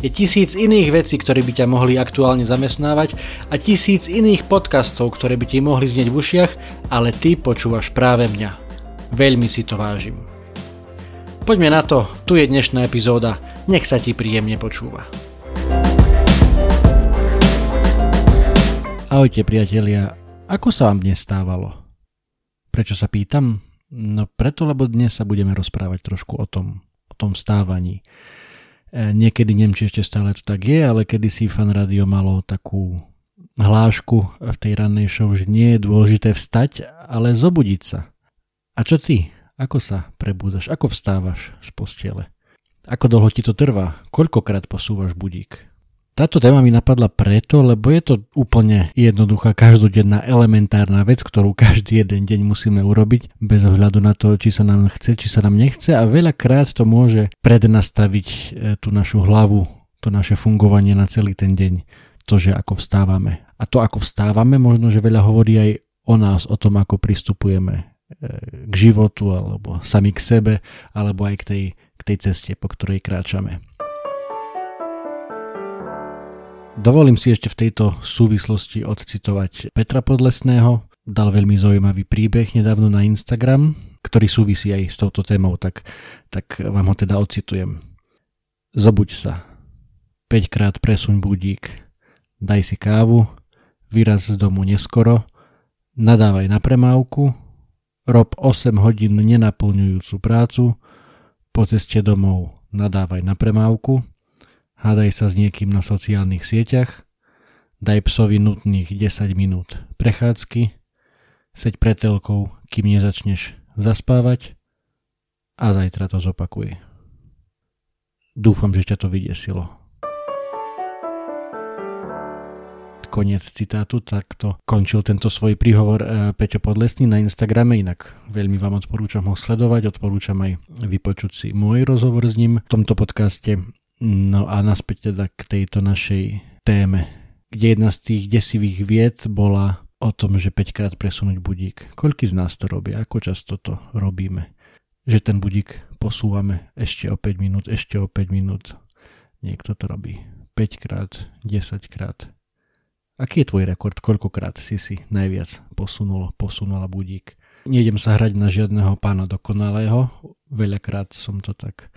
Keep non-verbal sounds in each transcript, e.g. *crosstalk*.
Je tisíc iných vecí, ktoré by ťa mohli aktuálne zamestnávať a tisíc iných podcastov, ktoré by ti mohli znieť v ušiach, ale ty počúvaš práve mňa. Veľmi si to vážim. Poďme na to, tu je dnešná epizóda, nech sa ti príjemne počúva. Ahojte priatelia, ako sa vám dnes stávalo? Prečo sa pýtam? No preto, lebo dnes sa budeme rozprávať trošku o tom, o tom stávaní. E, niekedy neviem, či ešte stále to tak je, ale kedysi fan radio malo takú hlášku v tej rannej show, že nie je dôležité vstať, ale zobudiť sa. A čo ty? Ako sa prebúdaš? Ako vstávaš z postele? Ako dlho ti to trvá? Koľkokrát posúvaš budík? Táto téma mi napadla preto, lebo je to úplne jednoduchá, každodenná, elementárna vec, ktorú každý jeden deň musíme urobiť, bez ohľadu na to, či sa nám chce, či sa nám nechce a veľakrát to môže prednastaviť e, tú našu hlavu, to naše fungovanie na celý ten deň, to, že ako vstávame. A to, ako vstávame, možno, že veľa hovorí aj o nás, o tom, ako pristupujeme e, k životu, alebo sami k sebe, alebo aj k tej, k tej ceste, po ktorej kráčame. Dovolím si ešte v tejto súvislosti odcitovať Petra Podlesného. Dal veľmi zaujímavý príbeh nedávno na Instagram, ktorý súvisí aj s touto témou, tak, tak vám ho teda odcitujem. Zobuď sa. 5 krát presuň budík. Daj si kávu. Vyraz z domu neskoro. Nadávaj na premávku. Rob 8 hodín nenaplňujúcu prácu. Po ceste domov nadávaj na premávku hádaj sa s niekým na sociálnych sieťach, daj psovi nutných 10 minút prechádzky, seď pred telkou, kým nezačneš zaspávať a zajtra to zopakuj. Dúfam, že ťa to vydesilo. Koniec citátu, takto končil tento svoj príhovor e, Peťo Podlesný na Instagrame, inak veľmi vám odporúčam ho sledovať, odporúčam aj vypočuť si môj rozhovor s ním v tomto podcaste. No a naspäť teda k tejto našej téme, kde jedna z tých desivých vied bola o tom, že 5 krát presunúť budík. Koľky z nás to robia? Ako často to robíme? Že ten budík posúvame ešte o 5 minút, ešte o 5 minút. Niekto to robí 5 krát, 10 krát. Aký je tvoj rekord? Koľkokrát si si najviac posunul, posunula budík? Nejdem sa hrať na žiadneho pána dokonalého. Veľakrát som to tak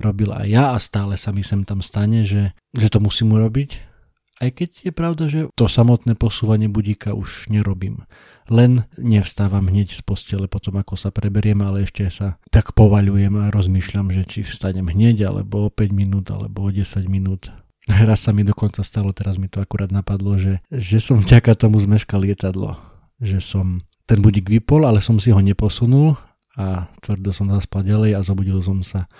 robil aj ja a stále sa mi sem tam stane, že, že to musím urobiť. Aj keď je pravda, že to samotné posúvanie budíka už nerobím. Len nevstávam hneď z postele potom, ako sa preberiem, ale ešte sa tak povaľujem a rozmýšľam, že či vstanem hneď, alebo o 5 minút, alebo o 10 minút. *laughs* Raz sa mi dokonca stalo, teraz mi to akurát napadlo, že, že som *laughs* vďaka tomu zmeškal lietadlo. Že som ten budík vypol, ale som si ho neposunul a tvrdo som zaspal ďalej a zobudil som sa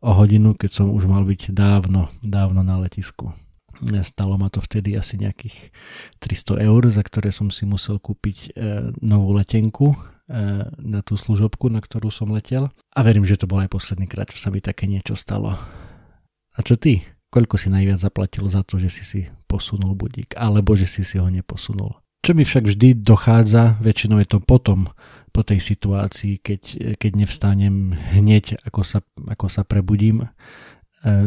o hodinu, keď som už mal byť dávno, dávno na letisku. Stalo ma to vtedy asi nejakých 300 eur, za ktoré som si musel kúpiť e, novú letenku e, na tú služobku, na ktorú som letel. A verím, že to bol aj posledný krát, čo sa mi také niečo stalo. A čo ty? Koľko si najviac zaplatil za to, že si si posunul budík, alebo že si si ho neposunul? Čo mi však vždy dochádza, väčšinou je to potom, po tej situácii, keď, keď nevstanem hneď, ako sa, ako sa prebudím e,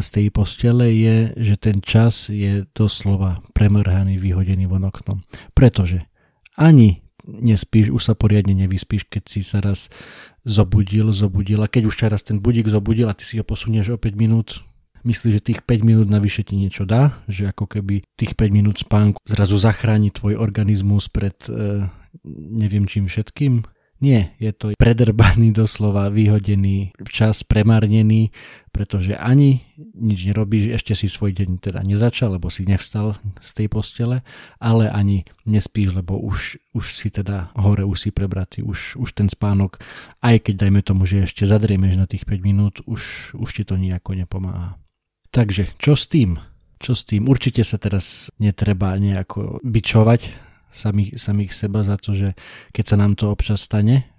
z tej postele, je, že ten čas je doslova premrhaný, vyhodený von oknom. Pretože ani nespíš, už sa poriadne nevyspíš, keď si sa raz zobudil, zobudil. A keď už raz ten budík zobudil a ty si ho posunieš o 5 minút, myslíš, že tých 5 minút navyše ti niečo dá, že ako keby tých 5 minút spánku zrazu zachráni tvoj organizmus pred e, neviem čím všetkým, nie, je to predrbaný doslova, vyhodený čas, premárnený, pretože ani nič nerobíš, ešte si svoj deň teda nezačal, lebo si nevstal z tej postele, ale ani nespíš, lebo už, už si teda hore, už si prebratý, už, už ten spánok, aj keď dajme tomu, že ešte zadriemeš na tých 5 minút, už, už ti to nejako nepomáha. Takže čo s tým? Čo s tým? Určite sa teraz netreba nejako bičovať samých, samých seba za to, že keď sa nám to občas stane,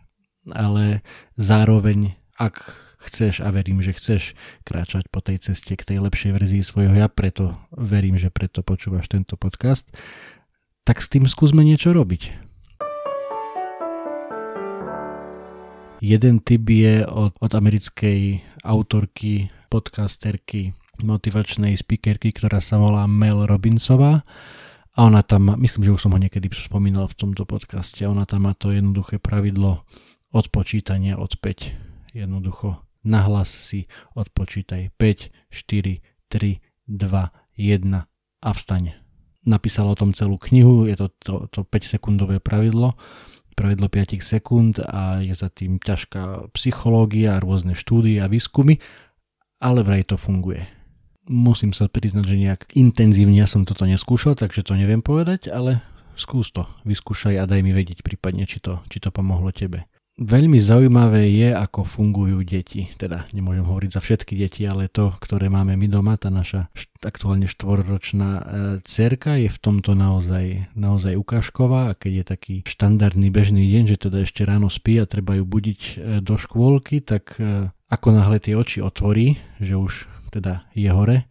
ale zároveň, ak chceš a verím, že chceš kráčať po tej ceste k tej lepšej verzii svojho ja, preto verím, že preto počúvaš tento podcast, tak s tým skúsme niečo robiť. Jeden typ je od, od americkej autorky, podcasterky, motivačnej speakerky, ktorá sa volá Mel Robinsová a ona tam, myslím, že už som ho niekedy spomínal v tomto podcaste, ona tam má to jednoduché pravidlo odpočítania od 5. Jednoducho nahlas si odpočítaj 5, 4, 3, 2, 1 a vstaň. Napísala o tom celú knihu, je to to, to 5 sekundové pravidlo pravidlo 5 sekúnd a je za tým ťažká psychológia, rôzne štúdie a výskumy, ale vraj to funguje. Musím sa priznať, že nejak intenzívne ja som toto neskúšal, takže to neviem povedať, ale skús to, vyskúšaj a daj mi vedieť prípadne, či to, či to pomohlo tebe. Veľmi zaujímavé je, ako fungujú deti. Teda nemôžem hovoriť za všetky deti, ale to, ktoré máme my doma, tá naša aktuálne štvorročná e, cerka je v tomto naozaj, naozaj ukážková a keď je taký štandardný bežný deň, že teda ešte ráno spí a treba ju budiť e, do škôlky, tak e, ako náhle tie oči otvorí, že už teda je hore,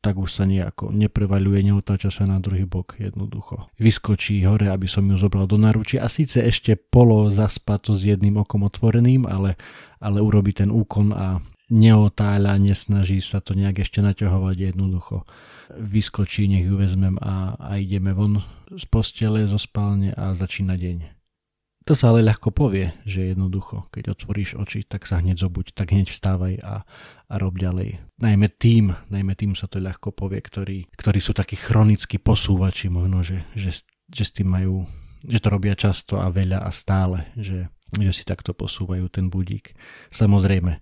tak už sa nejako neprevaľuje, neotáča sa na druhý bok jednoducho. Vyskočí hore, aby som ju zobral do naručia a síce ešte polo zaspa to s jedným okom otvoreným, ale, ale urobí ten úkon a neotáľa, nesnaží sa to nejak ešte naťahovať jednoducho. Vyskočí, nech ju vezmem a, a ideme von z postele, zo spálne a začína deň. To sa ale ľahko povie, že jednoducho, keď otvoríš oči, tak sa hneď zobuď, tak hneď vstávaj a, a rob ďalej. Najmä tým, najmä tým sa to ľahko povie, ktorí, ktorí sú takí chronickí posúvači možno, že, že, že s tým majú, že to robia často a veľa a stále, že, že si takto posúvajú ten budík. Samozrejme,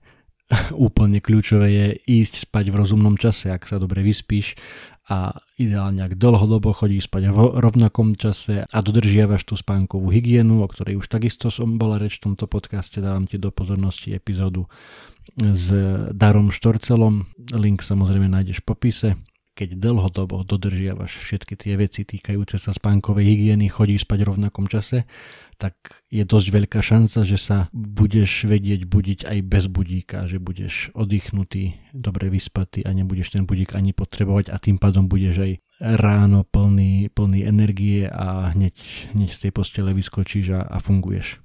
*laughs* úplne kľúčové je ísť spať v rozumnom čase, ak sa dobre vyspíš a ideálne ak dlhodobo chodí spať v rovnakom čase a dodržiavaš tú spánkovú hygienu, o ktorej už takisto som bola reč v tomto podcaste, dávam ti do pozornosti epizódu s Darom Štorcelom, link samozrejme nájdeš v popise. Keď dlhodobo dodržiavaš všetky tie veci týkajúce sa spánkovej hygieny, chodíš spať v rovnakom čase tak je dosť veľká šanca, že sa budeš vedieť budiť aj bez budíka, že budeš oddychnutý, dobre vyspatý a nebudeš ten budík ani potrebovať a tým pádom budeš aj ráno plný, plný energie a hneď, hneď z tej postele vyskočíš a, a funguješ.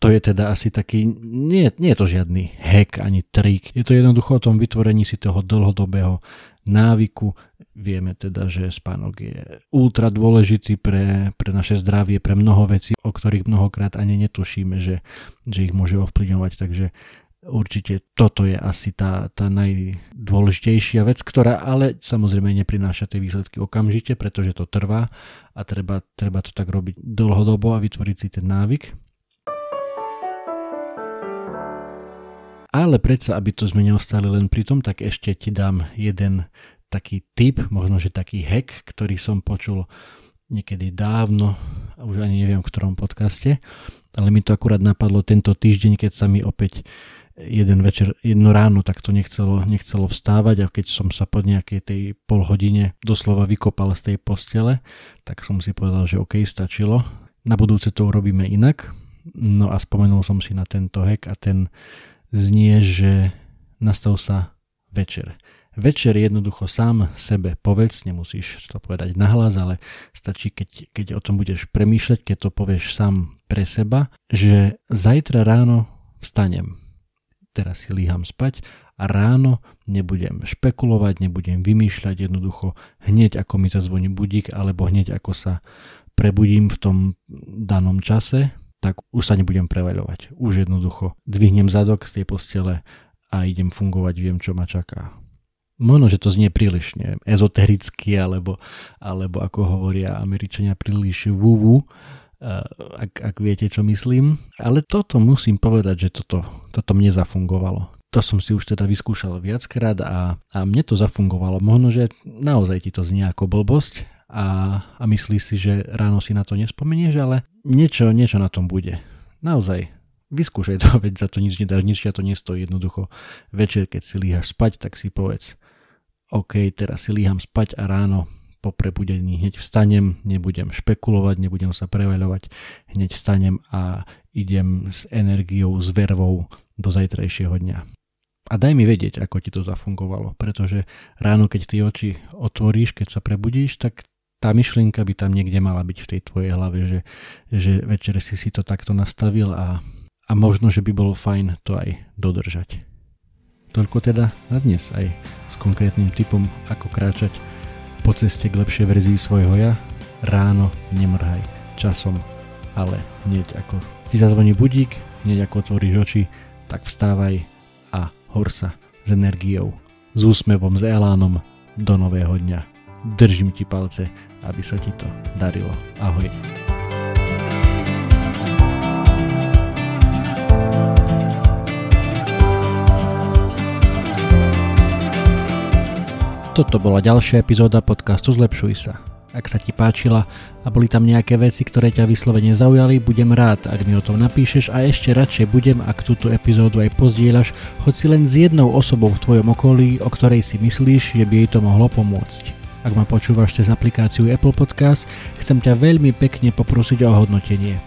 To je teda asi taký, nie, nie je to žiadny hack ani trik, je to jednoducho o tom vytvorení si toho dlhodobého návyku. Vieme teda, že spánok je ultra dôležitý pre, pre naše zdravie, pre mnoho vecí, o ktorých mnohokrát ani netušíme, že, že ich môže ovplyvňovať. Takže určite toto je asi tá, tá najdôležitejšia vec, ktorá ale samozrejme neprináša tie výsledky okamžite, pretože to trvá a treba, treba to tak robiť dlhodobo a vytvoriť si ten návyk. Ale predsa, aby to sme neostali len pri tom, tak ešte ti dám jeden taký tip, možno že taký hack, ktorý som počul niekedy dávno, už ani neviem v ktorom podcaste, ale mi to akurát napadlo tento týždeň, keď sa mi opäť jeden večer, jedno ráno tak to nechcelo, nechcelo vstávať a keď som sa po nejakej tej pol hodine doslova vykopal z tej postele, tak som si povedal, že OK, stačilo. Na budúce to urobíme inak. No a spomenul som si na tento hack a ten znie, že nastal sa večer. Večer jednoducho sám sebe povedz, nemusíš to povedať nahlas, ale stačí, keď, keď o tom budeš premýšľať, keď to povieš sám pre seba, že zajtra ráno vstanem. Teraz si líham spať a ráno nebudem špekulovať, nebudem vymýšľať jednoducho hneď ako mi zazvoní budík alebo hneď ako sa prebudím v tom danom čase, tak už sa nebudem prevaľovať. Už jednoducho dvihnem zadok z tej postele a idem fungovať, viem, čo ma čaká. Možno, že to znie príliš neviem, ezotericky, alebo, alebo ako hovoria Američania, príliš vúvu, eh, ak, ak viete, čo myslím. Ale toto musím povedať, že toto, toto mne zafungovalo. To som si už teda vyskúšal viackrát a, a mne to zafungovalo. Možno, že naozaj ti to znie ako blbosť, a, a myslíš si, že ráno si na to nespomenieš, ale niečo, niečo na tom bude. Naozaj, vyskúšaj to, *laughs* veď za to nič nedáš, nič ťa to nestojí. Jednoducho večer, keď si líhaš spať, tak si povedz, OK, teraz si líham spať a ráno po prebudení. Hneď vstanem, nebudem špekulovať, nebudem sa preveľovať, hneď vstanem a idem s energiou, s vervou do zajtrajšieho dňa. A daj mi vedieť, ako ti to zafungovalo, pretože ráno, keď ty oči otvoríš, keď sa prebudíš, tak tá myšlienka by tam niekde mala byť v tej tvojej hlave, že, že večer si si to takto nastavil a, a možno, že by bolo fajn to aj dodržať. Toľko teda na dnes aj s konkrétnym typom, ako kráčať po ceste k lepšej verzii svojho ja. Ráno nemrhaj časom, ale hneď ako ti zazvoní budík, hneď ako otvoríš oči, tak vstávaj a hor sa s energiou, s úsmevom, s elánom do nového dňa. Držím ti palce, aby sa ti to darilo. Ahoj. Toto bola ďalšia epizóda podcastu Zlepšuj sa. Ak sa ti páčila a boli tam nejaké veci, ktoré ťa vyslovene zaujali, budem rád, ak mi o tom napíšeš a ešte radšej budem, ak túto epizódu aj pozdieľaš, hoci len s jednou osobou v tvojom okolí, o ktorej si myslíš, že by jej to mohlo pomôcť. Ak ma počúvaš cez aplikáciu Apple Podcast, chcem ťa veľmi pekne poprosiť o hodnotenie.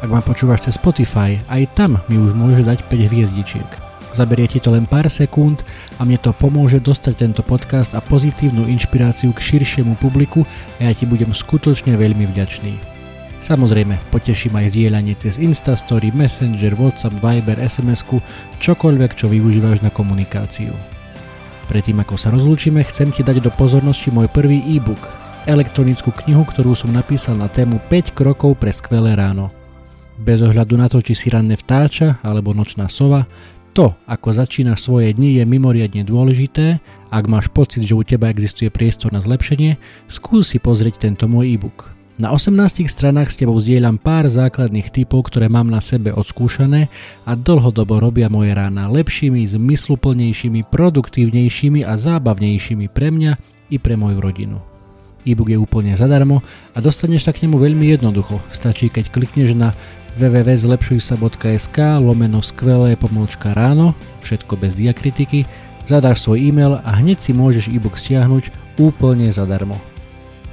Ak ma počúvaš cez Spotify, aj tam mi už môže dať 5 hviezdičiek. Zaberie ti to len pár sekúnd a mne to pomôže dostať tento podcast a pozitívnu inšpiráciu k širšiemu publiku a ja ti budem skutočne veľmi vďačný. Samozrejme, poteším aj zdieľanie cez Instastory, Messenger, Whatsapp, Viber, sms čokoľvek, čo využívaš na komunikáciu. Predtým ako sa rozlúčime, chcem ti dať do pozornosti môj prvý e-book, elektronickú knihu, ktorú som napísal na tému 5 krokov pre skvelé ráno. Bez ohľadu na to, či si ranné vtáča alebo nočná sova, to, ako začínaš svoje dni, je mimoriadne dôležité. Ak máš pocit, že u teba existuje priestor na zlepšenie, skús si pozrieť tento môj e-book. Na 18 stranách s tebou zdieľam pár základných typov, ktoré mám na sebe odskúšané a dlhodobo robia moje rána lepšími, zmysluplnejšími, produktívnejšími a zábavnejšími pre mňa i pre moju rodinu. E-book je úplne zadarmo a dostaneš sa k nemu veľmi jednoducho. Stačí, keď klikneš na www.zlepšujsa.sk lomeno skvelé pomôčka ráno, všetko bez diakritiky, zadáš svoj e-mail a hneď si môžeš e-book stiahnuť úplne zadarmo.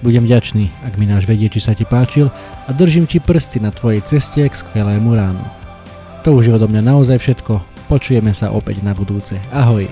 Budem vďačný, ak mi náš vedieť, či sa ti páčil a držím ti prsty na tvojej ceste k skvelému ránu. To už je odo mňa naozaj všetko, počujeme sa opäť na budúce. Ahoj!